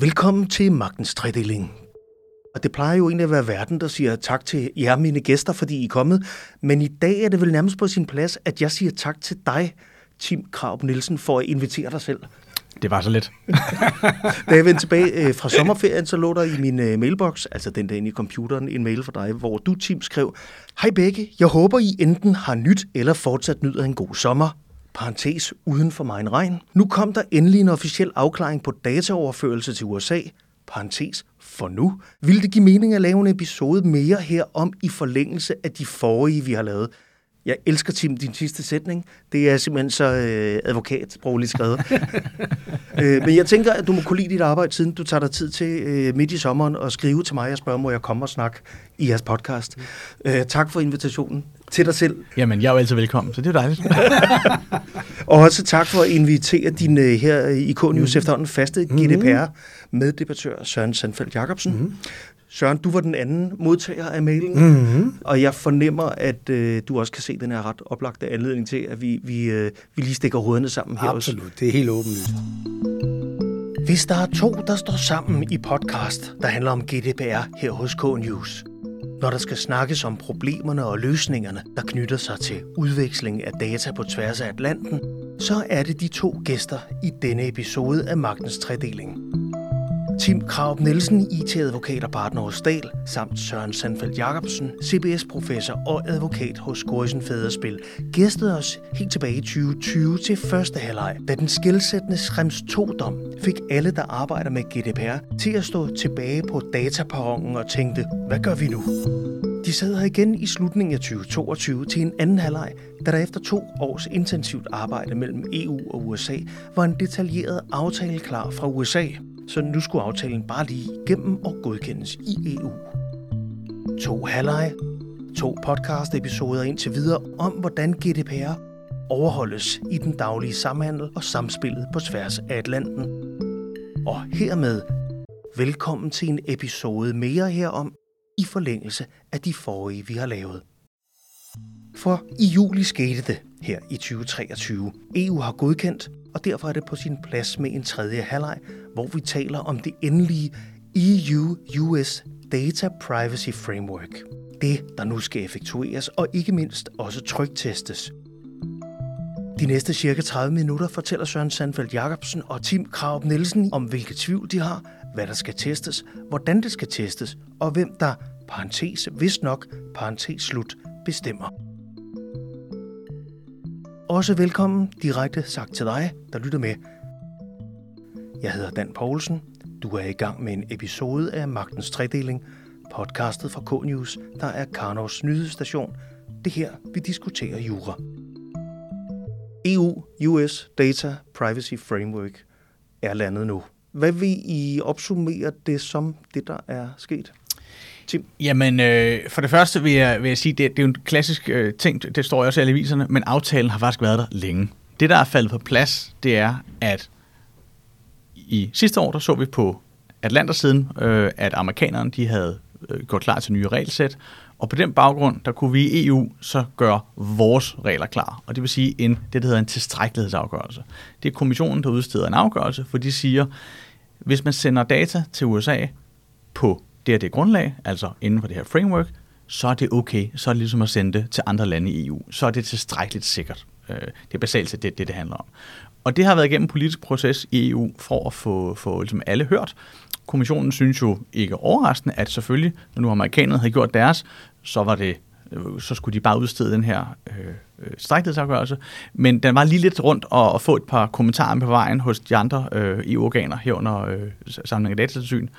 Velkommen til Magtens Tredeling. Og det plejer jo egentlig at være verden, der siger tak til jer, mine gæster, fordi I er kommet. Men i dag er det vel nærmest på sin plads, at jeg siger tak til dig, Tim Kraup Nielsen, for at invitere dig selv. Det var så lidt. da jeg vendte tilbage øh, fra sommerferien, så lå der i min øh, mailbox, altså den der inde i computeren, en mail fra dig, hvor du, Tim, skrev, Hej begge, jeg håber I enten har nyt eller fortsat nyder en god sommer. Parentes uden for mig en regn. Nu kom der endelig en officiel afklaring på dataoverførelse til USA. Parentes for nu. Vil det give mening at lave en episode mere her om i forlængelse af de forrige, vi har lavet? Jeg elsker, Tim, din sidste sætning. Det er simpelthen så øh, advokatsprogligt skrevet. øh, men jeg tænker, at du må kunne lide dit arbejde, siden du tager dig tid til øh, midt i sommeren og skrive til mig og spørge, må jeg komme og snakke i jeres podcast. Øh, tak for invitationen til dig selv. Jamen, jeg er jo altid velkommen, så det er dejligt. og også tak for at invitere din øh, her i K-News mm. efterhånden faste GDPR med debattør Søren Sandfeldt Jacobsen. Mm. Søren, du var den anden modtager af mailen, mm-hmm. og jeg fornemmer, at øh, du også kan se den her ret oplagte anledning til, at vi, vi, øh, vi lige stikker hovederne sammen her Absolut, også. det er helt åbenlyst. Hvis der er to, der står sammen i podcast, der handler om GDPR her hos K-News, når der skal snakkes om problemerne og løsningerne, der knytter sig til udveksling af data på tværs af Atlanten, så er det de to gæster i denne episode af Magtens Tredeling. Tim Kraup Nielsen, IT-advokat og partner hos Dal, samt Søren Sandfeldt Jacobsen, CBS-professor og advokat hos Gorisen Fæderspil, gæstede os helt tilbage i 2020 til første halvleg, da den skældsættende Schrems 2-dom fik alle, der arbejder med GDPR, til at stå tilbage på dataparongen og tænkte, hvad gør vi nu? De sad her igen i slutningen af 2022 til en anden halvleg, da der efter to års intensivt arbejde mellem EU og USA var en detaljeret aftale klar fra USA – så nu skulle aftalen bare lige igennem og godkendes i EU. To halvleg, to podcast-episoder indtil videre om, hvordan GDPR overholdes i den daglige samhandel og samspillet på tværs af Atlanten. Og hermed velkommen til en episode mere herom i forlængelse af de forrige, vi har lavet. For i juli skete det her i 2023. EU har godkendt, og derfor er det på sin plads med en tredje halvleg, hvor vi taler om det endelige EU-US Data Privacy Framework. Det, der nu skal effektueres og ikke mindst også trygtestes. De næste cirka 30 minutter fortæller Søren Sandfeldt Jacobsen og Tim Kraup Nielsen om, hvilke tvivl de har, hvad der skal testes, hvordan det skal testes, og hvem der, parentes, hvis nok, parentes slut, bestemmer. Også velkommen direkte sagt til dig, der lytter med. Jeg hedder Dan Poulsen. Du er i gang med en episode af Magtens Tredeling, podcastet fra K-News, der er Karnovs nyhedsstation. Det her, vi diskuterer jura. EU-US Data Privacy Framework er landet nu. Hvad vil I opsummere det som, det der er sket? Tim? Jamen, øh, for det første vil jeg, vil jeg sige, det, det er jo en klassisk øh, ting, det står jo også i alle aviserne, men aftalen har faktisk været der længe. Det, der er faldet på plads, det er, at i sidste år, der så vi på Atlantersiden, øh, at amerikanerne de havde øh, gjort klar til nye regelsæt, og på den baggrund, der kunne vi i EU så gøre vores regler klar. Og det vil sige en, det, der hedder en tilstrækkelighedsafgørelse. Det er kommissionen, der udsteder en afgørelse, for de siger, hvis man sender data til USA på det er det grundlag, altså inden for det her framework, så er det okay. Så er det ligesom at sende det til andre lande i EU. Så er det tilstrækkeligt sikkert. Øh, det er basalt set det, det, det handler om. Og det har været igennem en politisk proces i EU for at få, få ligesom alle hørt. Kommissionen synes jo ikke overraskende, at selvfølgelig, når nu amerikanerne havde gjort deres, så var det øh, så skulle de bare udstede den her øh, øh. Men den var lige lidt rundt og, og få et par kommentarer på vejen hos de andre øh, EU-organer herunder øh, samling af datatilsyn. Øh,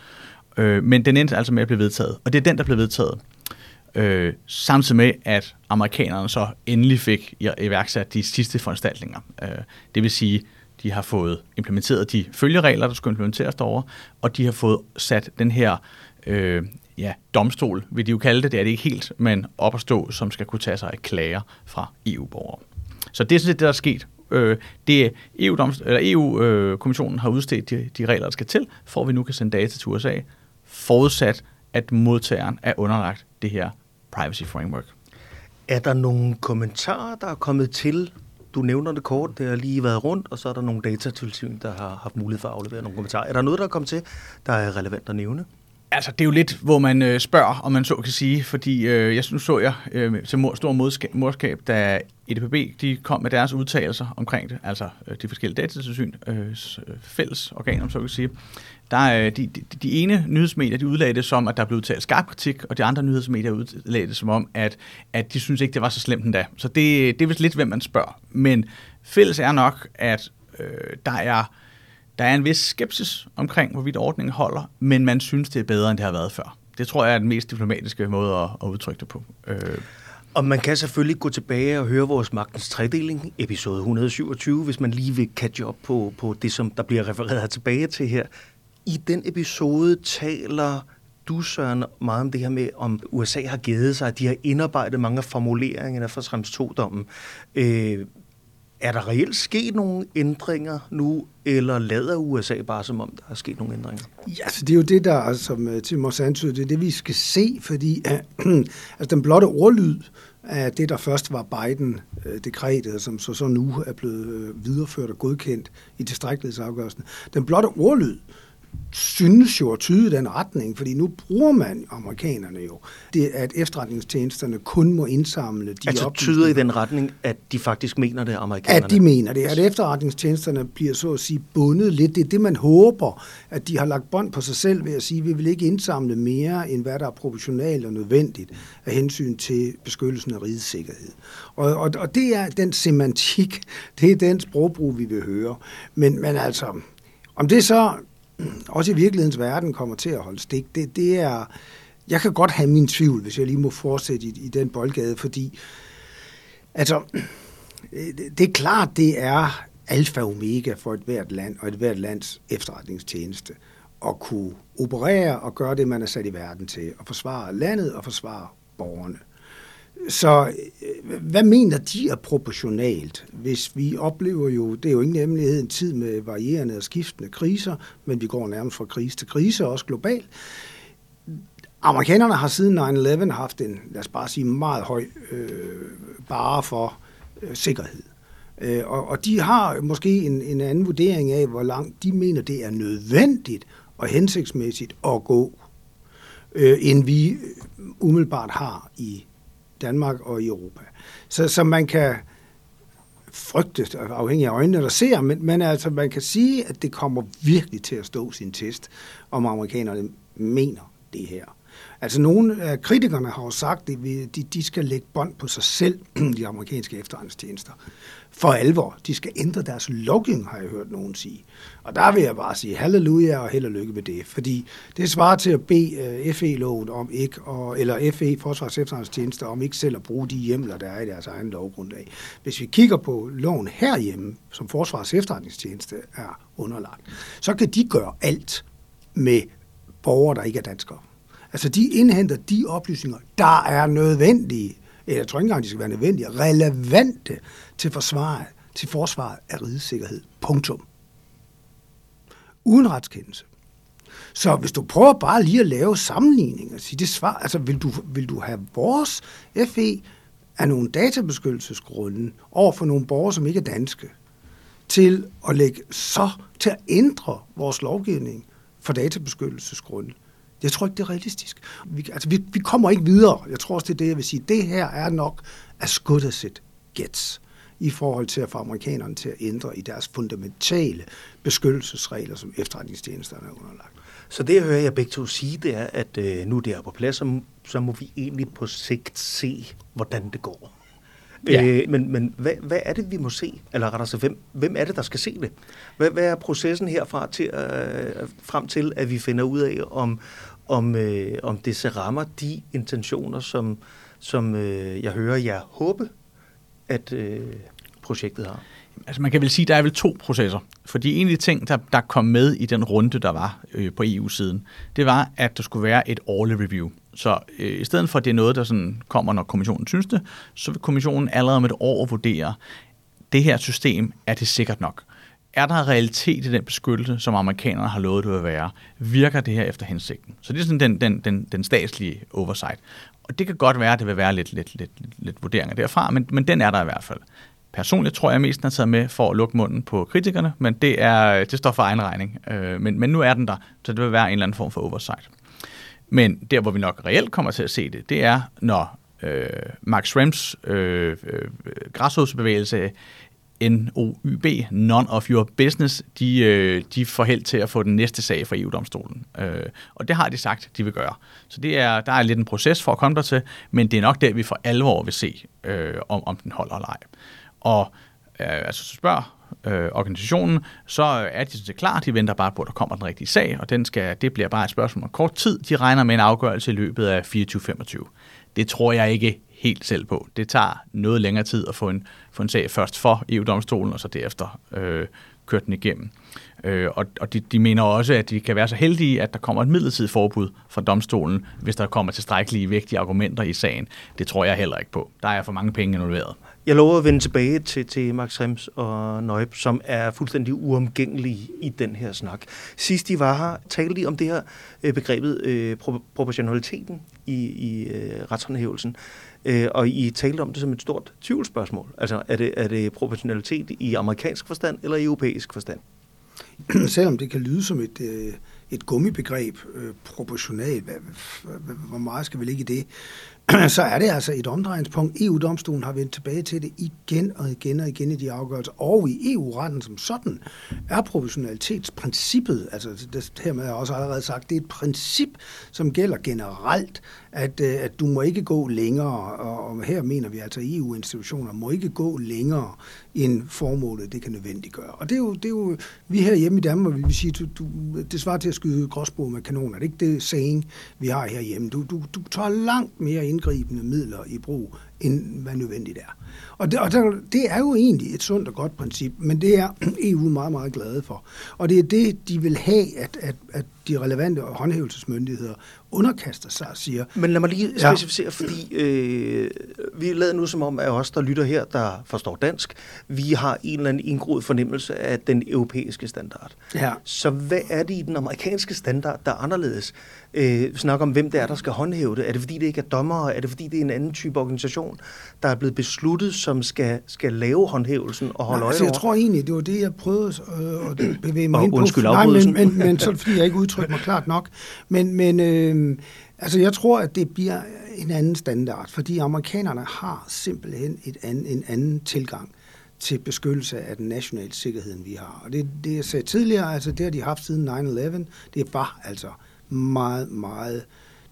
Øh, men den endte altså med at blive vedtaget. Og det er den, der blev vedtaget. Øh, samtidig med, at amerikanerne så endelig fik iværksat de sidste foranstaltninger. Øh, det vil sige, de har fået implementeret de følgeregler, der skulle implementeres derovre, og de har fået sat den her øh, ja, domstol, vil de jo kalde det, det er det ikke helt, men op at stå, som skal kunne tage sig af klager fra EU-borgere. Så det er sådan det, der er sket. Øh, det e EU-kommissionen EU, øh, har udstedt de, de regler, der skal til, for at vi nu kan sende data til USA, forudsat, at modtageren er underlagt det her privacy framework. Er der nogle kommentarer, der er kommet til du nævner det kort, det har lige været rundt, og så er der nogle datatilsyn, der har haft mulighed for at aflevere nogle kommentarer. Er der noget, der er kommet til, der er relevant at nævne? Altså, det er jo lidt, hvor man øh, spørger, om man så kan sige, fordi øh, jeg synes, så jeg øh, til mor, stor modskab, morskab, da EDPB de kom med deres udtalelser omkring det, altså øh, de forskellige datatilsyn, øh, fælles organer, om så kan sige. Der, øh, de, de, de ene nyhedsmedier, de udlagde det som, at der blev udtalt skarp kritik, og de andre nyhedsmedier udlagde det som om, at, at de synes ikke, det var så slemt endda. Så det, det er vist lidt, hvem man spørger. Men fælles er nok, at øh, der er der er en vis skepsis omkring, hvorvidt ordningen holder, men man synes, det er bedre, end det har været før. Det tror jeg er den mest diplomatiske måde at, at udtrykke det på. Øh. Og man kan selvfølgelig gå tilbage og høre vores magtens tredeling, episode 127, hvis man lige vil catch up på, på det, som der bliver refereret tilbage til her. I den episode taler du, Søren, meget om det her med, om USA har givet sig, at de har indarbejdet mange af formuleringerne fra Trumps 2-dommen. Øh, er der reelt sket nogle ændringer nu, eller lader USA bare som om, der er sket nogle ændringer? Ja, så det er jo det, der, som øh, Tim også det er det, vi skal se, fordi altså, den blotte ordlyd af det, der først var Biden-dekretet, som så, så nu er blevet øh, videreført og godkendt i tilstrækkelighedsafgørelsen, den blotte ordlyd, synes jo at tyde den retning, fordi nu bruger man amerikanerne jo, det, at efterretningstjenesterne kun må indsamle de Altså tyder i den retning, at de faktisk mener det, amerikanerne? At de mener det, at efterretningstjenesterne bliver så at sige bundet lidt. Det er det, man håber, at de har lagt bånd på sig selv ved at sige, at vi vil ikke indsamle mere, end hvad der er proportionalt og nødvendigt af hensyn til beskyttelsen af rigets sikkerhed. Og, og, og det er den semantik, det er den sprogbrug, vi vil høre. Men, men altså, om det så også i virkelighedens verden kommer til at holde stik, det, det er... Jeg kan godt have min tvivl, hvis jeg lige må fortsætte i, i den boldgade, fordi altså, det er klart, det er alfa og omega for et hvert land og et hvert lands efterretningstjeneste at kunne operere og gøre det, man er sat i verden til, og forsvare landet og forsvare borgerne. Så øh, hvad mener de er proportionalt, hvis vi oplever jo, det er jo ingen hemmelighed, en tid med varierende og skiftende kriser, men vi går nærmest fra krise til krise, også globalt. Amerikanerne har siden 9-11 haft en, lad os bare sige, meget høj øh, bare for øh, sikkerhed. Øh, og, og de har måske en, en anden vurdering af, hvor langt de mener, det er nødvendigt og hensigtsmæssigt at gå, øh, end vi øh, umiddelbart har i Danmark og i Europa. Så, så man kan frygte, afhængig af øjnene, der ser, men, men altså, man kan sige, at det kommer virkelig til at stå sin test, om amerikanerne mener det her. Altså nogle af kritikerne har jo sagt, at de, de skal lægge bånd på sig selv, de amerikanske efterretningstjenester for alvor. De skal ændre deres lovgivning, har jeg hørt nogen sige. Og der vil jeg bare sige halleluja og held og lykke med det, fordi det svarer til at bede øh, FE-loven om ikke, og, eller FE, Forsvars Efterretningstjeneste, om ikke selv at bruge de hjemler, der er i deres egen lovgrundlag. Hvis vi kigger på loven herhjemme, som Forsvars Efterretningstjeneste er underlagt, så kan de gøre alt med borgere, der ikke er danskere. Altså de indhenter de oplysninger, der er nødvendige jeg tror ikke engang, de skal være nødvendige, relevante til forsvaret, til forsvaret af rigets sikkerhed. Punktum. Uden retskendelse. Så hvis du prøver bare lige at lave sammenligninger, sige det svar, altså vil du, vil du have vores FE af nogle databeskyttelsesgrunde over for nogle borgere, som ikke er danske, til at lægge så til at ændre vores lovgivning for databeskyttelsesgrunde, jeg tror ikke, det er realistisk. Vi, altså, vi, vi kommer ikke videre. Jeg tror også, det er det, jeg vil sige. Det her er nok as good as it gets i forhold til at få amerikanerne til at ændre i deres fundamentale beskyttelsesregler, som efterretningstjenesterne er underlagt. Så det, jeg hører jeg begge to sige, det er, at øh, nu det er på plads, så, så må vi egentlig på sigt se, hvordan det går. Ja. Øh, men men hvad, hvad er det, vi må se? Eller rettere sig, hvem, hvem er det, der skal se det? Hvad, hvad er processen herfra til, øh, frem til, at vi finder ud af, om, om, øh, om det så rammer de intentioner, som, som øh, jeg hører jer håbe, at øh, projektet har? Altså man kan vel sige, at der er vel to processer. For de egentlige ting, der, der kom med i den runde, der var øh, på EU-siden, det var, at der skulle være et årligt review. Så øh, i stedet for, at det er noget, der sådan kommer, når kommissionen synes det, så vil kommissionen allerede om et år vurdere, det her system, er det sikkert nok? Er der realitet i den beskyttelse, som amerikanerne har lovet det at være? Virker det her efter hensigten? Så det er sådan den, den, den, den statslige oversight. Og det kan godt være, at det vil være lidt, lidt, lidt, lidt vurderinger derfra, men, men den er der i hvert fald. Personligt tror jeg mest, den er taget med for at lukke munden på kritikerne, men det, er, det står for egen regning. Øh, men, men nu er den der, så det vil være en eller anden form for oversight. Men der, hvor vi nok reelt kommer til at se det, det er, når øh, Max Schrems øh, øh, øh NOYB, None of Your Business, de, øh, de får held til at få den næste sag fra EU-domstolen. Øh, og det har de sagt, de vil gøre. Så det er, der er lidt en proces for at komme der til, men det er nok der, vi for alvor vil se, øh, om, om den holder eller ej. Og øh, altså, så spørger øh, organisationen, så er de sådan klar. De venter bare på, at der kommer den rigtige sag, og den skal, det bliver bare et spørgsmål om kort tid. De regner med en afgørelse i løbet af 24-25. Det tror jeg ikke helt selv på. Det tager noget længere tid at få en, få en sag først for EU-domstolen, og så derefter øh, køre den igennem. Øh, og og de, de mener også, at de kan være så heldige, at der kommer et midlertidigt forbud fra domstolen, hvis der kommer tilstrækkelige vigtige argumenter i sagen. Det tror jeg heller ikke på. Der er for mange penge involveret. Jeg lover at vende tilbage til, til Max Rems og Nøjb, som er fuldstændig uomgængelige i den her snak. Sidst de var her, talte de om det her øh, begrebet øh, proportionaliteten i, i øh, retshåndhævelsen. Øh, Øh, og I talte om det som et stort tvivlsspørgsmål. Altså, er det, er det proportionalitet i amerikansk forstand eller i europæisk forstand? Selvom det kan lyde som et, øh, et gummibegreb, øh, proportional, hvor meget skal vi ligge i det, så er det altså et omdrejningspunkt. EU-domstolen har vendt tilbage til det igen og igen og igen i de afgørelser. Og i EU-retten som sådan er proportionalitetsprincippet, altså det her med, jeg også allerede sagt, det er et princip, som gælder generelt, at, øh, at du må ikke gå længere, og her mener vi altså, at EU-institutioner må ikke gå længere end formålet, det kan nødvendiggøre. Og det er jo, det er jo vi her hjemme i Danmark vil vi sige, du, du, det svarer til at skyde gråsbrug med kanoner. Det er ikke det saying, vi har her hjemme. Du, du, du tager langt mere indgribende midler i brug, end hvad nødvendigt er. Og, det, og der, det er jo egentlig et sundt og godt princip, men det er EU meget, meget glade for. Og det er det, de vil have, at, at, at de relevante håndhævelsesmyndigheder underkaster sig og siger... Men lad mig lige specificere, ja. fordi øh, vi lader nu som om, at os, der lytter her, der forstår dansk, vi har en eller anden indgroet fornemmelse af den europæiske standard. Ja. Så hvad er det i den amerikanske standard, der er anderledes? Øh, snak om, hvem det er, der skal håndhæve det. Er det fordi, det ikke er dommere? Er det fordi, det er en anden type organisation, der er blevet besluttet, som skal, skal lave håndhævelsen og holde Nej, øje altså, jeg tror egentlig, det var det, jeg prøvede øh, at bevæge mig ind på. Undskyld, Nej, men, men, men så fordi jeg ikke udtrykt mig klart nok. Men, men øh, altså, jeg tror, at det bliver en anden standard, fordi amerikanerne har simpelthen et an, en anden tilgang til beskyttelse af den nationale sikkerhed, vi har. Og det, det jeg sagde tidligere, altså det har de haft siden 9-11, det var altså meget, meget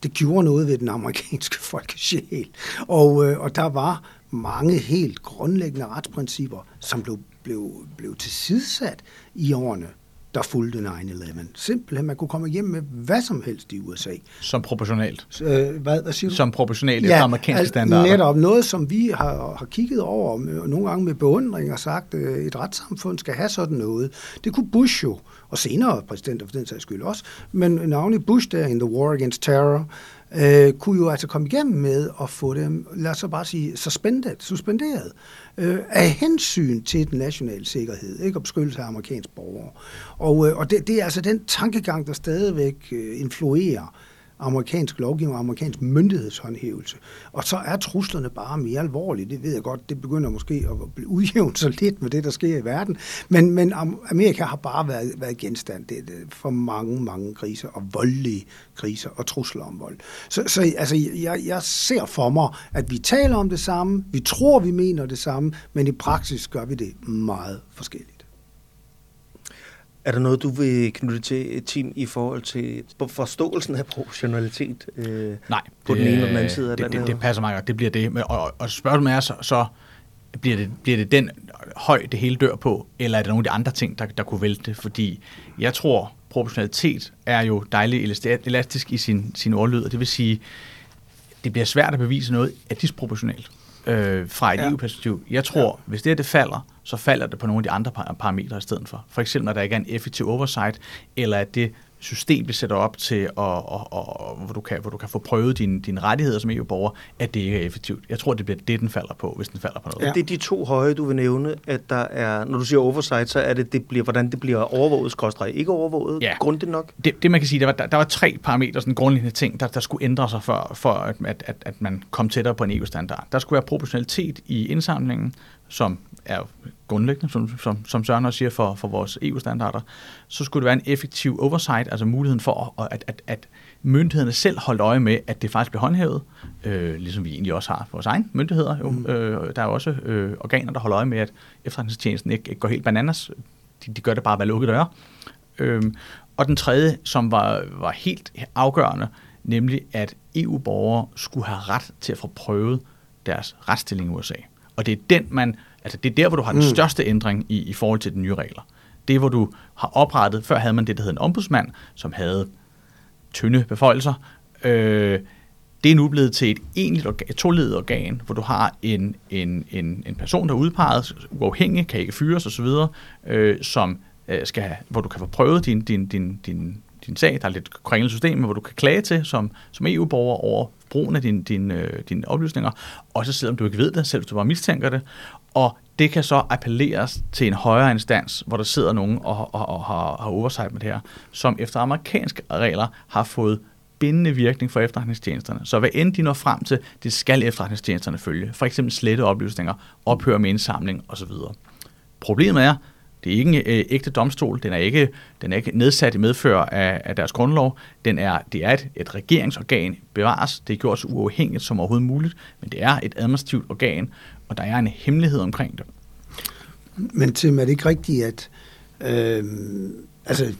det gjorde noget ved den amerikanske folkesjæl. Og, øh, og der var mange helt grundlæggende retsprincipper, som blev, blev, blev tilsidesat i årene der fulgte 9-11. Simpelthen, man kunne komme hjem med hvad som helst i USA. Som proportionalt? Øh, hvad, hvad siger du? Som proportionalt ja, efter amerikanske altså, standarder? netop. Noget, som vi har, har kigget over, med, nogle gange med beundring og sagt, at øh, et retssamfund skal have sådan noget. Det kunne Bush jo, og senere præsidenter for den sags skyld også, men navnlig Bush der in The War Against Terror, øh, kunne jo altså komme igennem med at få dem, lad os så bare sige, suspended, suspenderet, øh, af hensyn til den nationale sikkerhed, ikke, og beskyttelse af amerikanske borgere. Og, øh, og det, det er altså den tankegang, der stadigvæk øh, influerer amerikansk lovgivning og amerikansk myndighedshåndhævelse. Og så er truslerne bare mere alvorlige. Det ved jeg godt, det begynder måske at blive udjævnet så lidt med det, der sker i verden. Men, men Amerika har bare været, været genstand det, for mange, mange kriser og voldelige kriser og trusler om vold. Så, så altså, jeg, jeg ser for mig, at vi taler om det samme, vi tror, vi mener det samme, men i praksis gør vi det meget forskelligt. Er der noget, du vil knytte til, Tim, i forhold til forståelsen af proportionalitet øh, Nej, på det, den ene og den anden side? Af det, det, det passer mig godt, det bliver det. Men, og, og spørgsmålet er så, så bliver, det, bliver det den høj, det hele dør på, eller er der nogle af de andre ting, der, der kunne vælte det? Fordi jeg tror, proportionalitet er jo dejligt elastisk i sin, sin ordlyd, og det vil sige, det bliver svært at bevise noget er disproportionalt øh, fra et ja. EU-perspektiv. Jeg tror, ja. hvis det her det falder, så falder det på nogle af de andre parametre i stedet for. For eksempel, når der ikke er en effektiv oversight, eller at det system, vi sætter op til, og, og, og, hvor, du kan, hvor du kan få prøvet dine, dine rettigheder som EU-borger, at det ikke er effektivt. Jeg tror, det bliver det, den falder på, hvis den falder på noget. Ja. Det er de to høje, du vil nævne, at der er, når du siger oversight, så er det, det bliver, hvordan det bliver overvåget, skråstrej ikke overvåget, ja. grundigt nok? Det, det, man kan sige, der var, der, der var tre parametre, sådan grundlæggende ting, der, der skulle ændre sig for, for at, at, at, at man kom tættere på en EU-standard. Der skulle være proportionalitet i indsamlingen, som er grundlæggende, som, som, som Søren også siger, for, for vores EU-standarder, så skulle det være en effektiv oversight, altså muligheden for, at, at, at, myndighederne selv holdt øje med, at det faktisk bliver håndhævet, øh, ligesom vi egentlig også har vores egne myndigheder. Jo. Mm. Øh, der er også øh, organer, der holder øje med, at efterretningstjenesten ikke, ikke går helt bananas. De, de gør det bare ved lukkede døre. Øh, og den tredje, som var, var helt afgørende, nemlig at EU-borgere skulle have ret til at få prøvet deres retsstilling i USA. Og det er den, man, altså det er der, hvor du har den mm. største ændring i, i forhold til de nye regler. Det er, hvor du har oprettet, før havde man det, der hed en ombudsmand, som havde tynde beføjelser. Øh, det er nu blevet til et egentligt organ, et toledet organ, hvor du har en, en, en, en person, der er udpeget, uafhængig, kan ikke fyres osv., øh, som øh, skal hvor du kan få prøvet din, din, din, din, din sag. Der er lidt kringlet system, hvor du kan klage til som, som EU-borger over brugen af din, din, øh, dine oplysninger, også selvom du ikke ved det, selv hvis du bare mistænker det. Og det kan så appelleres til en højere instans, hvor der sidder nogen og, og, og har, har oversight med det her, som efter amerikanske regler har fået bindende virkning for efterretningstjenesterne. Så hvad end de når frem til, det skal efterretningstjenesterne følge. For eksempel slette oplysninger, ophøre med indsamling osv. Problemet er, det er ikke en øh, ægte domstol, den er ikke, den er ikke nedsat i medfør af, af deres grundlov. Den er, det er et, et regeringsorgan, bevares, det er gjort så uafhængigt som overhovedet muligt, men det er et administrativt organ, og der er en hemmelighed omkring det. Men Tim, er det ikke rigtigt, at øh, altså,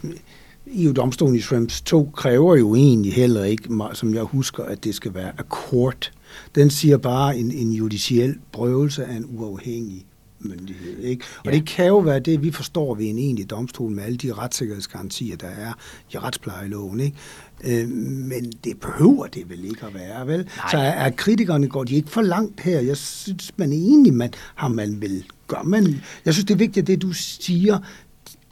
EU-domstolen i Schrems 2 kræver jo egentlig heller ikke, som jeg husker, at det skal være akkord. Den siger bare en, en judiciel prøvelse af en uafhængig myndighed. Ikke? Og ja. det kan jo være det, vi forstår ved en egentlig domstol med alle de retssikkerhedsgarantier, der er i retsplejeloven. Ikke? Øh, men det behøver det vel ikke at være, vel? Nej. Så er, er kritikerne, går de ikke for langt her? Jeg synes, man egentlig, man, har man vel gør man. Jeg synes, det er vigtigt, det du siger,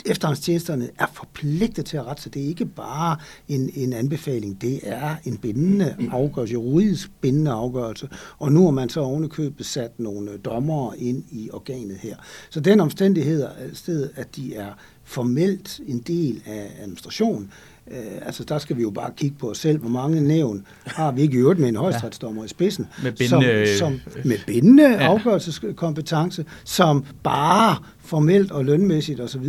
efterretningstjenesterne er forpligtet til at rette sig. Det er ikke bare en, en anbefaling, det er en bindende afgørelse, juridisk bindende afgørelse. Og nu har man så ovenikøbet sat nogle øh, dommere ind i organet her. Så den omstændighed, øh, at de er formelt en del af administrationen, Øh, altså der skal vi jo bare kigge på os selv, hvor mange nævn har vi ikke i øvrigt med en højstrætsdommer i spidsen, med bindende, som, som, med bindende ja. afgørelseskompetence, som bare formelt og lønmæssigt osv.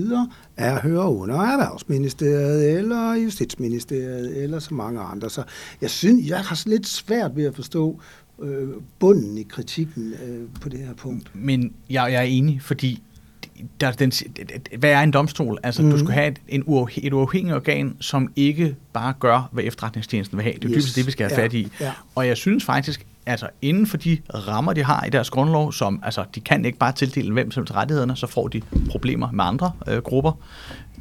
er hører under Erhvervsministeriet eller Justitsministeriet eller så mange andre. Så jeg synes, jeg har lidt svært ved at forstå øh, bunden i kritikken øh, på det her punkt. Men jeg, jeg er enig, fordi der, den, hvad er en domstol? Altså, mm. du skal have et, en uafhæ, et uafhængigt organ, som ikke bare gør, hvad efterretningstjenesten vil have. Det er yes. det, vi skal have ja. fat i. Ja. Og jeg synes faktisk, altså inden for de rammer, de har i deres grundlov, som altså, de kan ikke bare tildele hvem som rettighederne, så får de problemer med andre øh, grupper.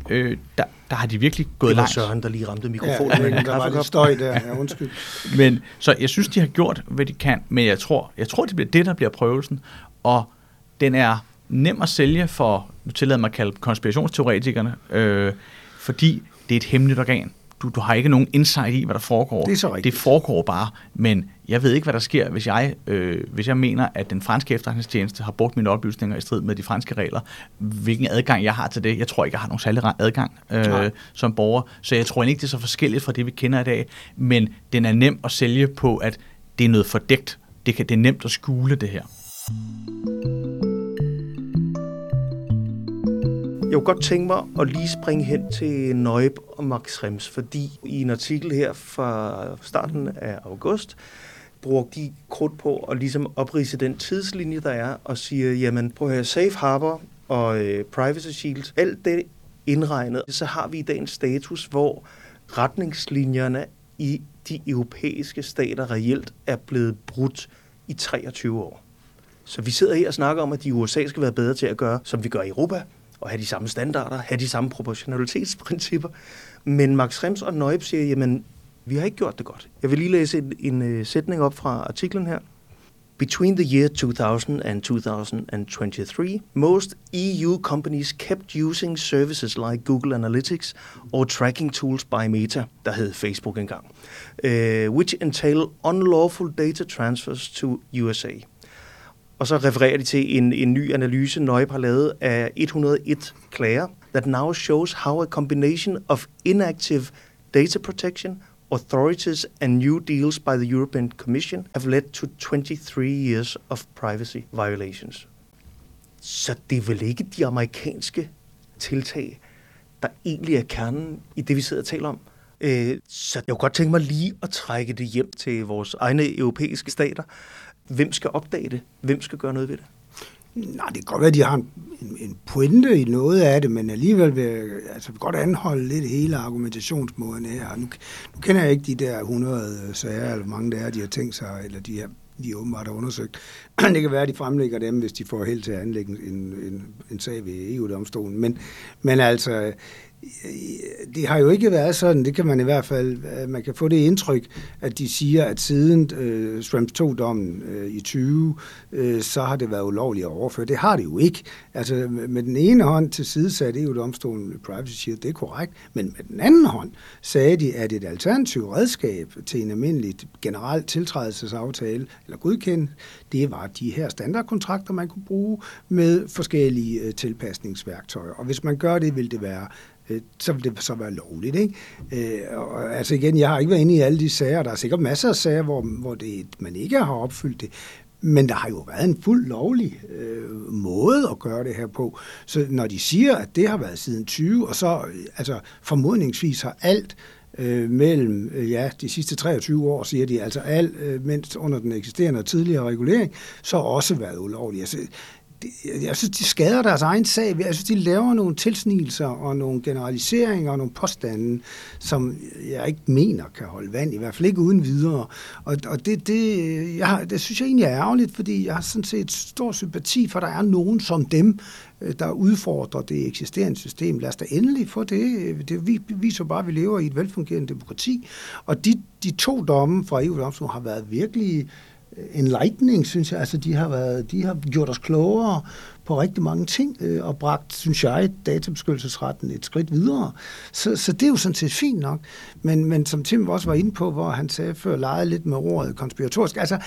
Øh, der, der har de virkelig gået langt. Det var Søren, der lige ramte mikrofonen. Ja, ja, der var lidt støj der, ja, undskyld. men, så jeg synes, de har gjort, hvad de kan, men jeg tror, jeg tror det bliver det, der bliver prøvelsen, og den er nem at sælge for, nu tillader mig at kalde konspirationsteoretikerne, øh, fordi det er et hemmeligt organ. Du, du har ikke nogen insight i, hvad der foregår. Det er så rigtigt. Det foregår bare, men jeg ved ikke, hvad der sker, hvis jeg, øh, hvis jeg mener, at den franske efterretningstjeneste har brugt mine oplysninger i strid med de franske regler. Hvilken adgang jeg har til det? Jeg tror ikke, jeg har nogen særlig adgang øh, som borger, så jeg tror ikke, det er så forskelligt fra det, vi kender i dag, men den er nem at sælge på, at det er noget fordækt. Det, kan, det er nemt at skjule det her. Jeg kunne godt tænke mig at lige springe hen til Nøjb og Max Rems, fordi i en artikel her fra starten af august, brugte de krudt på at ligesom oprise den tidslinje, der er, og siger, jamen prøv at høre, Safe Harbor og øh, Privacy Shield, alt det indregnet, så har vi i dag en status, hvor retningslinjerne i de europæiske stater reelt er blevet brudt i 23 år. Så vi sidder her og snakker om, at de USA skal være bedre til at gøre, som vi gør i Europa, og have de samme standarder, have de samme proportionalitetsprincipper. Men Max Rems og Neub siger, jamen, vi har ikke gjort det godt. Jeg vil lige læse en, en uh, sætning op fra artiklen her. Between the year 2000 and 2023, most EU companies kept using services like Google Analytics or tracking tools by Meta, der hed Facebook engang, uh, which entail unlawful data transfers to USA. Og så refererer de til en, en ny analyse, Nøje har lavet af 101 klager, that now shows how a combination of inactive data protection, authorities and new deals by the European Commission have led to 23 years of privacy violations. Så det er vel ikke de amerikanske tiltag, der egentlig er kernen i det, vi sidder og taler om. Øh, så jeg kunne godt tænke mig lige at trække det hjem til vores egne europæiske stater. Hvem skal opdage det? Hvem skal gøre noget ved det? Nej, det kan godt være, at de har en, en pointe i noget af det, men alligevel vil jeg altså, vil godt anholde lidt hele argumentationsmåden her. Nu, nu kender jeg ikke de der 100 sager, eller mange der er, de har tænkt sig, eller de her de åbenbart har undersøgt. det kan være, at de fremlægger dem, hvis de får held til at anlægge en, en, en sag ved EU-domstolen. Men, men altså, det har jo ikke været sådan, det kan man i hvert fald, øh, man kan få det indtryk, at de siger, at siden øh, Schrems 2-dommen øh, i 20, øh, så har det været ulovligt at overføre. Det har det jo ikke. Altså med den ene hånd til side sagde EU-domstolen Privacy Shield, det er korrekt, men med den anden hånd sagde de, at et alternativ redskab til en almindelig generel tiltrædelsesaftale eller godkendt, det var de her standardkontrakter, man kunne bruge med forskellige øh, tilpasningsværktøjer. Og hvis man gør det, vil det være øh, så vil det så være lovligt. Ikke? Øh, og, altså igen, jeg har ikke været inde i alle de sager. Der er sikkert masser af sager, hvor, hvor det, man ikke har opfyldt det. Men der har jo været en fuld lovlig øh, måde at gøre det her på. Så når de siger, at det har været siden 20, og så øh, altså formodningsvis har alt øh, mellem øh, ja, de sidste 23 år, siger de, altså alt, øh, mens under den eksisterende og tidligere regulering, så også været ulovligt. Altså, jeg synes, de skader deres egen sag. Jeg synes, de laver nogle tilsnigelser og nogle generaliseringer og nogle påstande, som jeg ikke mener kan holde vand, i hvert fald ikke uden videre. Og, og det, det, jeg, det synes jeg egentlig er ærgerligt, fordi jeg har sådan set stor sympati for, at der er nogen som dem, øh, der udfordrer det eksisterende system. Lad os da endelig få det. Det viser bare, at vi lever i et velfungerende demokrati. Og de, de to domme fra EU-domstolen har været virkelig Øh, enlightening, synes jeg. Altså, de har, været, de har gjort os klogere på rigtig mange ting, øh, og bragt, synes jeg, databeskyttelsesretten et skridt videre. Så, så det er jo sådan set fint nok. Men, men som Tim også var inde på, hvor han sagde før, legede lidt med ordet konspiratorisk, altså,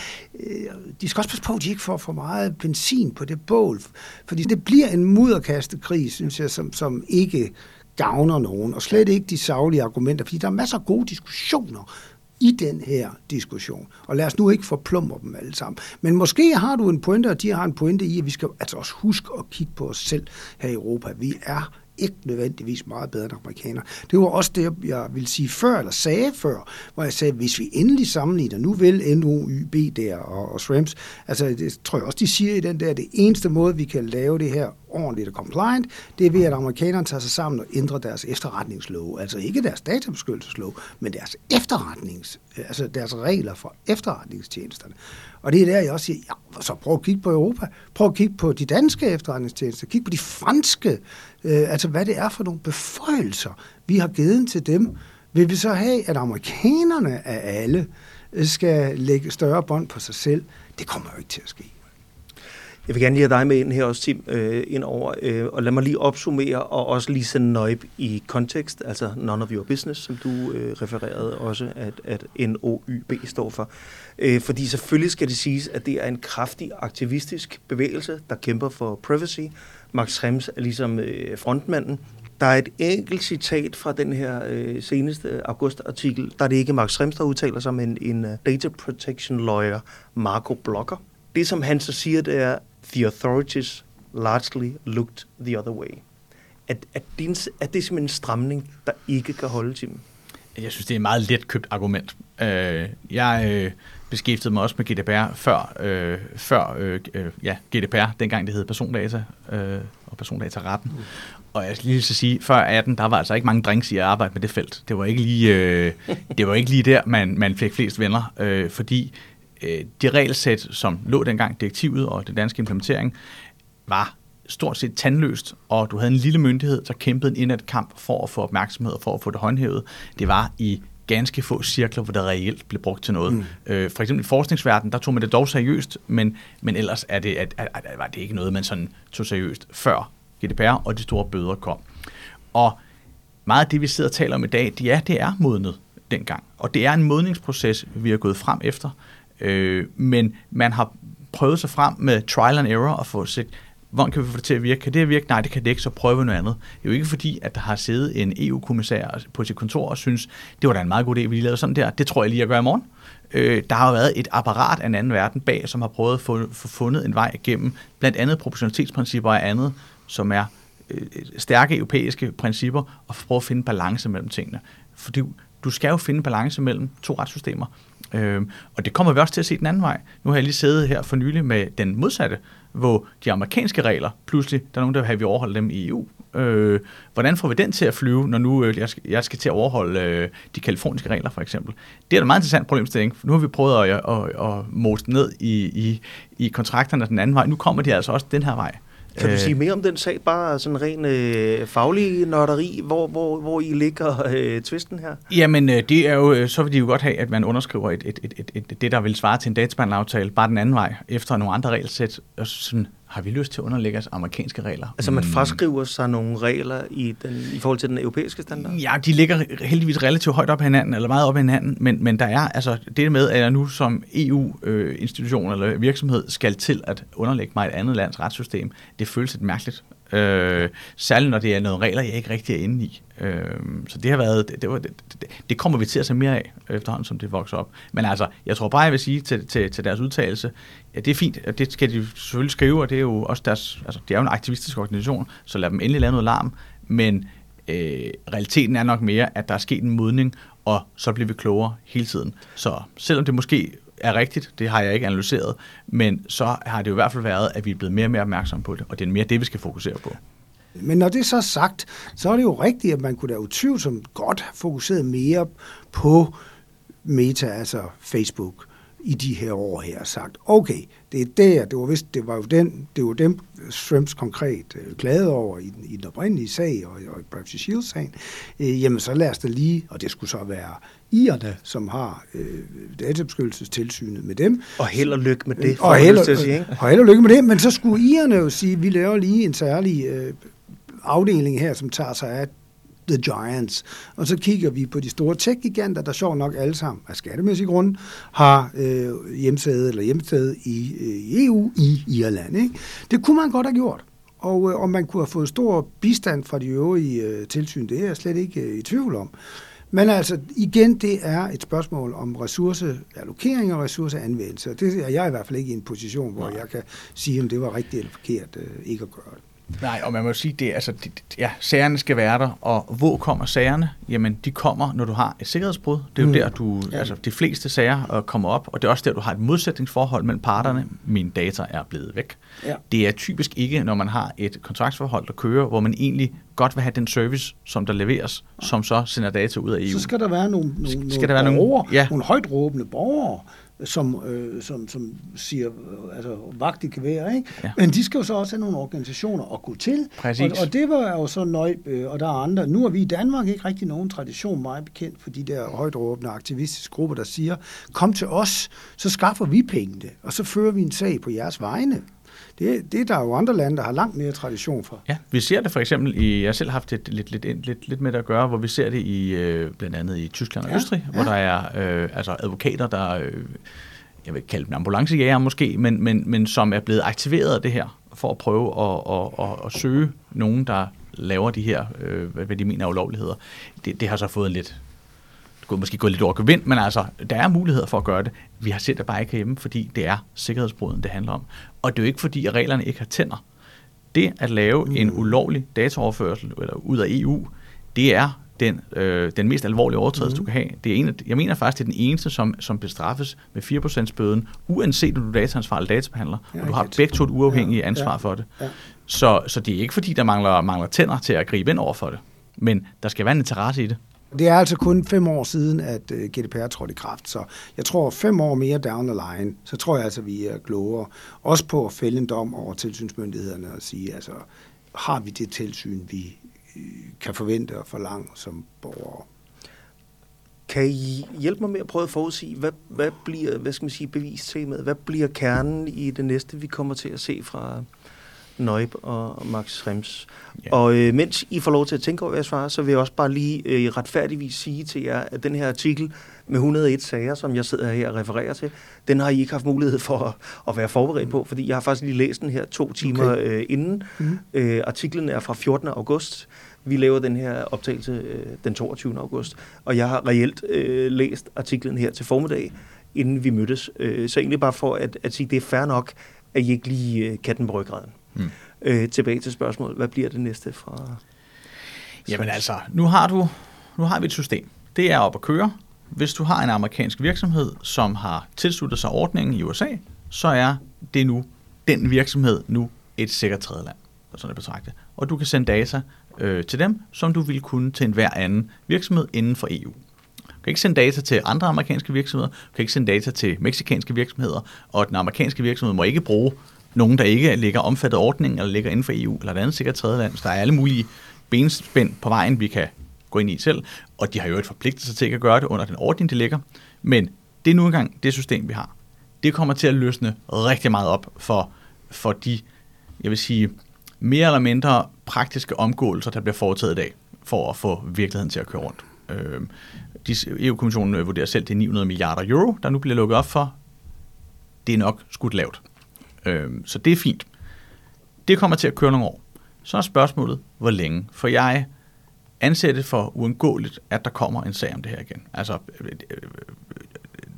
øh, de skal også passe på, at de ikke får for meget benzin på det bål, fordi det bliver en mudderkastekrig, synes jeg, som, som ikke gavner nogen, og slet ikke de savlige argumenter, fordi der er masser af gode diskussioner i den her diskussion. Og lad os nu ikke forplumre dem alle sammen. Men måske har du en pointe, og de har en pointe i, at vi skal altså også huske at kigge på os selv her i Europa. Vi er ikke nødvendigvis meget bedre end amerikanere. Det var også det, jeg ville sige før, eller sagde før, hvor jeg sagde, hvis vi endelig sammenligner, nu vil NOYB der og, og SRAMS, altså det tror jeg også, de siger i den der, det eneste måde, vi kan lave det her ordentligt og compliant, det er ved, at amerikanerne tager sig sammen og ændrer deres efterretningslov. Altså ikke deres databeskyttelseslov, men deres efterretnings, Øh, altså deres regler for efterretningstjenesterne. Og det er der, jeg også siger, ja, så prøv at kigge på Europa. Prøv at kigge på de danske efterretningstjenester. Kig på de franske. Øh, altså, hvad det er for nogle beføjelser, vi har givet til dem. Vil vi så have, at amerikanerne af alle øh, skal lægge større bånd på sig selv? Det kommer jo ikke til at ske. Jeg vil gerne lige have dig med ind her også, Tim, øh, ind over, øh, og lad mig lige opsummere, og også lige sende nøjb i kontekst, altså none of your business, som du øh, refererede også, at, at NOYB står for. Øh, fordi selvfølgelig skal det siges, at det er en kraftig aktivistisk bevægelse, der kæmper for privacy. Max Schrems er ligesom øh, frontmanden. Der er et enkelt citat fra den her øh, seneste augustartikel. Der er det ikke Max Schrems, der udtaler sig, men en uh, data protection lawyer, Marco Blocker. Det, som han så siger, det er, the authorities largely looked the other way. Er, er, det, er det simpelthen en stramning, der ikke kan holde, Tim? Jeg synes, det er et meget let købt argument. Øh, jeg øh, beskæftigede mig også med GDPR før, øh, før øh, øh ja, GDPR, dengang det hed persondata øh, og persondataretten. Mm. Og jeg skal lige så sige, før 18, der var altså ikke mange drinks i at arbejde med det felt. Det var ikke lige, øh, det var ikke lige der, man, man fik flest venner, øh, fordi øh, de regelsæt, som lå dengang, direktivet og den danske implementering, var stort set tandløst, og du havde en lille myndighed, der kæmpede en indad-kamp for at få opmærksomhed og for at få det håndhævet. Det var i ganske få cirkler, hvor det reelt blev brugt til noget. Mm. Øh, for eksempel i forskningsverdenen, der tog man det dog seriøst, men, men ellers er det, at, at, at, var det ikke noget, man sådan tog seriøst før GDPR og de store bøder kom. Og meget af det, vi sidder og taler om i dag, det er, det er modnet dengang. Og det er en modningsproces, vi har gået frem efter. Øh, men man har prøvet sig frem med trial and error og få set hvordan kan vi få det til at virke? Kan det virke? Nej, det kan det ikke, så prøver vi noget andet. Det er jo ikke fordi, at der har siddet en EU-kommissær på sit kontor og synes, det var da en meget god idé, vi lige lavede sådan der. Det tror jeg lige at gøre i morgen. Øh, der har jo været et apparat af en anden verden bag, som har prøvet at få, få fundet en vej igennem blandt andet proportionalitetsprincipper og andet, som er øh, stærke europæiske principper, og prøve at finde balance mellem tingene. Fordi du skal jo finde balance mellem to retssystemer. Øh, og det kommer vi også til at se den anden vej. Nu har jeg lige siddet her for nylig med den modsatte, hvor de amerikanske regler, pludselig, der er nogen, der vil have, at vi overholder dem i EU. Øh, hvordan får vi den til at flyve, når nu øh, jeg, skal, jeg skal til at overholde øh, de kaliforniske regler, for eksempel? Det er en meget interessant problemstilling, nu har vi prøvet at, at, at, at mose ned i, i, i kontrakterne den anden vej. Nu kommer de altså også den her vej. Kan du øh. sige mere om den sag, bare sådan ren øh, faglig nørderi, hvor, hvor, hvor I ligger øh, tvisten her? Jamen, øh, det er jo, så vil de jo godt have, at man underskriver et, et, et, et, et, det, der vil svare til en databehandleraftale, bare den anden vej, efter nogle andre regelsæt, og sådan har vi lyst til at underlægge os amerikanske regler? Altså man mm. fraskriver sig nogle regler i, den, i forhold til den europæiske standard? Ja, de ligger heldigvis relativt højt op hinanden, eller meget op hinanden, men, men der er altså det med, at jeg nu som EU-institution øh, eller virksomhed skal til at underlægge mig et andet lands retssystem, det føles lidt mærkeligt. Øh, særligt når det er nogle regler, jeg ikke rigtig er inde i. Øh, så det har været, det, det, var, det, det, kommer vi til at se mere af efterhånden, som det vokser op. Men altså, jeg tror bare, jeg vil sige til, til, til deres udtalelse, ja, det er fint, og det skal de selvfølgelig skrive, og det er jo også deres, altså, det er jo en aktivistisk organisation, så lad dem endelig lave noget larm, men øh, realiteten er nok mere, at der er sket en modning, og så bliver vi klogere hele tiden. Så selvom det måske er rigtigt, det har jeg ikke analyseret, men så har det jo i hvert fald været, at vi er blevet mere og mere opmærksomme på det, og det er mere det, vi skal fokusere på. Men når det er så sagt, så er det jo rigtigt, at man kunne da utvivlsomt godt have fokuseret mere på Meta, altså Facebook, i de her år her, sagt, okay, det er der, det var, vist, det var jo den, det var dem, Shrimps konkret øh, klagede over i i den oprindelige sag og, og i Privacy Shield-sagen, øh, jamen så lad os da lige, og det skulle så være IRDA, som har øh, databeskyttelsestilsynet med dem. Og held og lykke med det, og held, til at sige, ikke? og held og lykke med det, men så skulle IRDA jo sige, vi laver lige en særlig øh, afdeling her, som tager sig af The Giants. Og så kigger vi på de store tech-giganter, der sjovt nok alle sammen af skattemæssige grunde har øh, hjemsæde eller hjemsæde i, øh, EU i Irland. Ikke? Det kunne man godt have gjort. Og, øh, og man kunne have fået stor bistand fra de øvrige øh, tilsyn, det er jeg slet ikke øh, i tvivl om. Men altså, igen, det er et spørgsmål om ressourceallokering og ressourceanvendelse. Det er jeg i hvert fald ikke i en position, hvor Nej. jeg kan sige, om det var rigtigt eller forkert øh, ikke at gøre det. Nej, og man må sige, det, altså, det, ja, sagerne skal være der, og hvor kommer sagerne? Jamen, de kommer, når du har et sikkerhedsbrud. Det er jo mm. der, du, ja. altså, de fleste sager uh, kommer op, og det er også der, du har et modsætningsforhold mellem parterne. Mine data er blevet væk. Ja. Det er typisk ikke, når man har et kontraktsforhold, der kører, hvor man egentlig godt vil have den service, som der leveres, som så sender data ud af EU. Så skal der være nogle, nogle, skal der være borgere, nogle, ja. nogle højt råbende borgere, som, øh, som, som siger, øh, altså vagt i kvære, ikke? Ja. Men de skal jo så også have nogle organisationer at gå til. Præcis. Og, og det var jo så nøj, øh, og der er andre. Nu har vi i Danmark ikke rigtig nogen tradition meget bekendt for de der højt råbende aktivistiske grupper, der siger, kom til os, så skaffer vi pengene, og så fører vi en sag på jeres vegne. Det, det er der jo andre lande, der har langt mere tradition for. Ja, vi ser det for eksempel i, jeg har selv haft et, lidt, lidt, lidt, lidt med det at gøre, hvor vi ser det i øh, blandt andet i Tyskland og ja, Østrig, ja. hvor der er øh, altså advokater, der, øh, jeg vil kalde dem ambulancejæger måske, men, men, men som er blevet aktiveret af det her, for at prøve at, at, at, at søge nogen, der laver de her, øh, hvad de mener er ulovligheder. Det, det har så fået lidt skulle måske gå lidt over gevind, men altså, der er muligheder for at gøre det. Vi har set det bare ikke hjemme, fordi det er sikkerhedsbruden, det handler om. Og det er jo ikke fordi, at reglerne ikke har tænder. Det at lave mm. en ulovlig dataoverførsel eller ud af EU, det er den, øh, den mest alvorlige overtrædelse, mm. du kan have. Det er en, jeg mener faktisk, det er den eneste, som, som bestraffes med 4% bøden, uanset om du er dataansvar eller databehandler, ja, og du har begge to et uafhængige ja, ansvar ja, for det. Ja. Så, så det er ikke fordi, der mangler, mangler tænder til at gribe ind over for det, men der skal være en interesse i det. Det er altså kun fem år siden, at øh, GDPR trådte i kraft, så jeg tror fem år mere down the line, så tror jeg altså, vi er klogere. Også på at fælde en dom over tilsynsmyndighederne og sige, altså, har vi det tilsyn, vi øh, kan forvente og forlange som borgere? Kan I hjælpe mig med at prøve at forudsige, hvad, hvad bliver hvad skal man sige, bevistemaet? Hvad bliver kernen i det næste, vi kommer til at se fra Nøjb og Max Schrems. Ja. Og øh, mens I får lov til at tænke over jeres svar, så vil jeg også bare lige øh, retfærdigvis sige til jer, at den her artikel med 101 sager, som jeg sidder her og refererer til, den har I ikke haft mulighed for at, at være forberedt på, fordi jeg har faktisk lige læst den her to timer okay. øh, inden. Mm. Øh, artiklen er fra 14. august. Vi laver den her optagelse øh, den 22. august, og jeg har reelt øh, læst artiklen her til formiddag, inden vi mødtes. Øh, så egentlig bare for at, at sige, det er fair nok, at I ikke lige øh, katten på ryggraden. Mm. Øh, tilbage til spørgsmålet. Hvad bliver det næste fra... Jamen altså, nu har du nu har vi et system. Det er op at køre. Hvis du har en amerikansk virksomhed, som har tilsluttet sig ordningen i USA, så er det nu den virksomhed nu et sikkert tredjeland, sådan at betragte. Og du kan sende data øh, til dem, som du ville kunne til enhver anden virksomhed inden for EU. Du kan ikke sende data til andre amerikanske virksomheder, du kan ikke sende data til meksikanske virksomheder, og den amerikanske virksomhed må ikke bruge nogen, der ikke ligger omfattet af ordningen, eller ligger inden for EU, eller et andet sikkert tredje land. Så der er alle mulige benspænd på vejen, vi kan gå ind i selv, og de har jo et forpligtet sig til at gøre det under den ordning, de ligger. Men det er nu engang det system, vi har. Det kommer til at løsne rigtig meget op for, for de, jeg vil sige, mere eller mindre praktiske omgåelser, der bliver foretaget i dag, for at få virkeligheden til at køre rundt. Øh, EU-kommissionen vurderer selv, det er 900 milliarder euro, der nu bliver lukket op for. Det er nok skudt lavt. Øh, så det er fint. Det kommer til at køre nogle år. Så er spørgsmålet, hvor længe? For jeg anser det for uundgåeligt, at der kommer en sag om det her igen. Altså, øh, øh,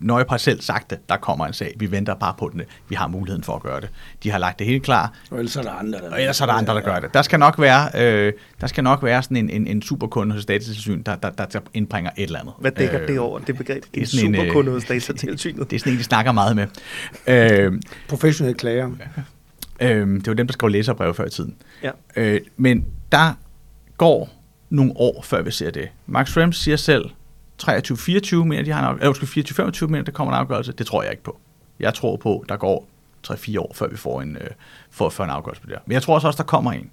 Nøje har selv sagt det, der kommer en sag. Vi venter bare på den. Vi har muligheden for at gøre det. De har lagt det helt klar. Og ellers er der andre, der, og ellers er der, andre, der gør det. Der skal nok være, øh, der skal nok være sådan en, en, en superkunde hos datatilsyn, der, der, der indbringer et eller andet. Hvad dækker øh, det over, det begreb? Det er en superkunde hos datatilsynet. Det er sådan en, de snakker meget med. Øh, Professionelle klager. Øh, det var dem, der skrev læserbrev før i tiden. Ja. Øh, men der går nogle år, før vi ser det. Max Schrems siger selv, 23-24 mener, de har en afgørelse, øh, 24-25 mener, der kommer en afgørelse. Det tror jeg ikke på. Jeg tror på, der går 3-4 år, før vi får en, øh, får, får en afgørelse på det her. Men jeg tror også, også, der kommer en.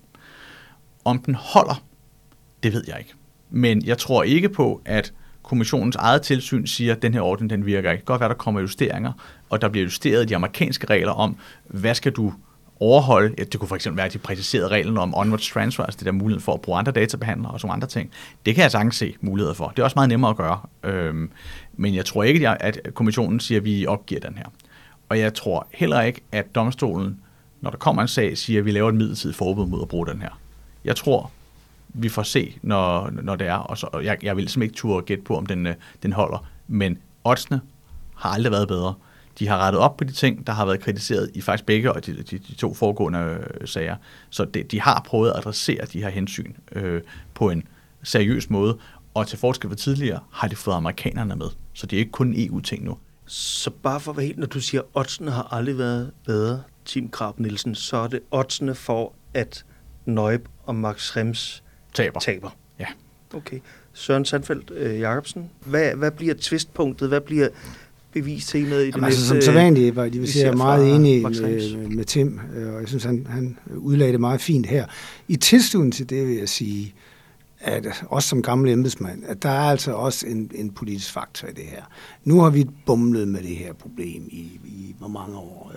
Om den holder, det ved jeg ikke. Men jeg tror ikke på, at kommissionens eget tilsyn siger, at den her ordning den virker ikke. Det kan godt være, der kommer justeringer, og der bliver justeret de amerikanske regler om, hvad skal du overholde, ja, det kunne for eksempel være, at de præciserede reglen om onwards transfer, altså det der mulighed for at bruge andre databehandlere og sådan andre ting. Det kan jeg sagtens se muligheder for. Det er også meget nemmere at gøre. Øhm, men jeg tror ikke, at kommissionen siger, at vi opgiver den her. Og jeg tror heller ikke, at domstolen, når der kommer en sag, siger, at vi laver et midlertidigt forbud mod at bruge den her. Jeg tror, vi får se, når, når det er. Og så, jeg, jeg vil simpelthen ikke turde gætte på, om den, øh, den holder. Men oddsene har aldrig været bedre de har rettet op på de ting, der har været kritiseret i faktisk begge og de, de, de to foregående øh, sager. Så det, de har prøvet at adressere de her hensyn øh, på en seriøs måde, og til forskel fra tidligere har de fået amerikanerne med. Så det er ikke kun EU-ting nu. Så bare for at være helt, når du siger, at oddsene har aldrig været bedre, Tim Krab Nielsen, så er det oddsene for, at Nøjb og Max Schrems taber. taber. Ja. Okay. Søren Sandfeldt øh, Jacobsen, hvad, hvad bliver tvistpunktet? Hvad bliver bevistemaet i det Jamen, altså, Som så vanligt, var de vil sige, jeg er meget enig med, med Tim, øh, og jeg synes, han, han udlagde det meget fint her. I tilslutning til det vil jeg sige, at også som gammel embedsmand, at der er altså også en, en politisk faktor i det her. Nu har vi bumlet med det her problem i, i hvor mange år?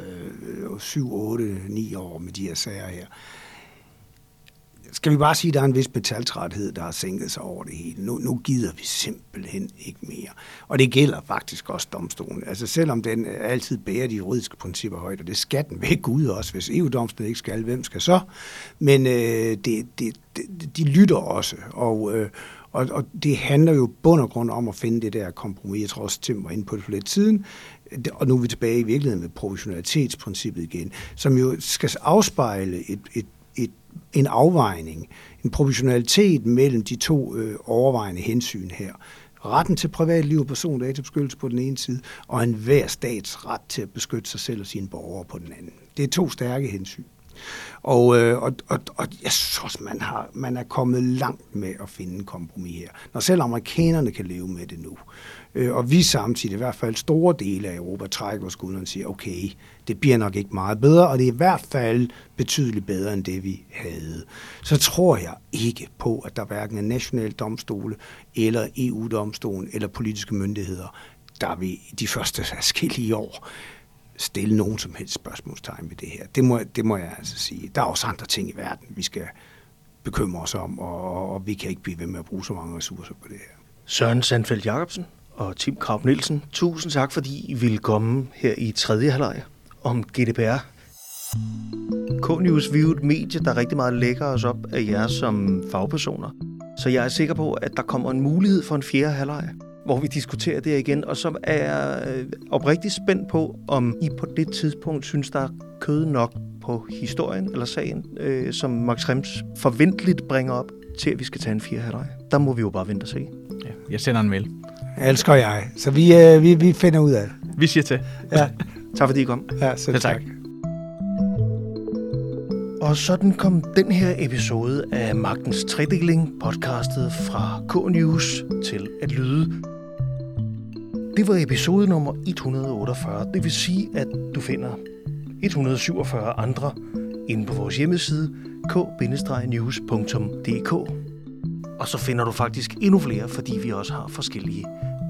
Øh, 7, 8, 9 år med de her sager her skal vi bare sige, at der er en vis betaltræthed, der har sænket sig over det hele. Nu, nu gider vi simpelthen ikke mere. Og det gælder faktisk også domstolen. Altså selvom den altid bærer de juridiske principper højt, og det skal den ved Gud også. Hvis EU-domstolen ikke skal, hvem skal så? Men øh, det, det, det, de lytter også, og, øh, og, og det handler jo bund og grund om at finde det der kompromis. Jeg tror også, Tim var inde på det for lidt siden. Og nu er vi tilbage i virkeligheden med proportionalitetsprincippet igen, som jo skal afspejle et, et en afvejning, en proportionalitet mellem de to øh, overvejende hensyn her. Retten til privatliv og persondatabeskyttelse på den ene side, og enhver stats ret til at beskytte sig selv og sine borgere på den anden. Det er to stærke hensyn. Og, øh, og, og, og jeg synes, man, har, man er kommet langt med at finde en kompromis her. Når selv amerikanerne kan leve med det nu, øh, og vi samtidig, i hvert fald store dele af Europa, trækker os og siger, okay, det bliver nok ikke meget bedre, og det er i hvert fald betydeligt bedre end det, vi havde. Så tror jeg ikke på, at der hverken er nationale domstole, eller EU-domstolen, eller politiske myndigheder, der vil de første forskellige år stille nogen som helst spørgsmålstegn ved det her. Det må, det må jeg altså sige. Der er også andre ting i verden, vi skal bekymre os om, og, og vi kan ikke blive ved med at bruge så mange ressourcer på det her. Søren Sandfeldt Jacobsen og Tim Krab Nielsen, tusind tak, fordi I ville komme her i tredje halvleg om GDPR. K-News vi er et medie, der rigtig meget lægger os op af jer som fagpersoner. Så jeg er sikker på, at der kommer en mulighed for en fjerde halvleg, hvor vi diskuterer det igen. Og så er jeg øh, oprigtigt spændt på, om I på det tidspunkt synes, der er kød nok på historien eller sagen, øh, som Max Rems forventeligt bringer op til, at vi skal tage en fjerde halvleg. Der må vi jo bare vente og se. Ja, jeg sender en mail. Elsker jeg. Så vi, øh, vi, vi finder ud af det. Vi siger til. Ja, Tak fordi I kom. ja selv Ja, tak. tak. Og sådan kom den her episode af Magtens Tredeling podcastet fra K-News til at lyde. Det var episode nummer 148. Det vil sige, at du finder 147 andre inde på vores hjemmeside k-news.dk. Og så finder du faktisk endnu flere, fordi vi også har forskellige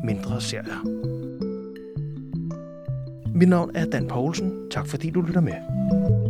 mindre serier. Mit navn er Dan Poulsen. Tak fordi du lytter med.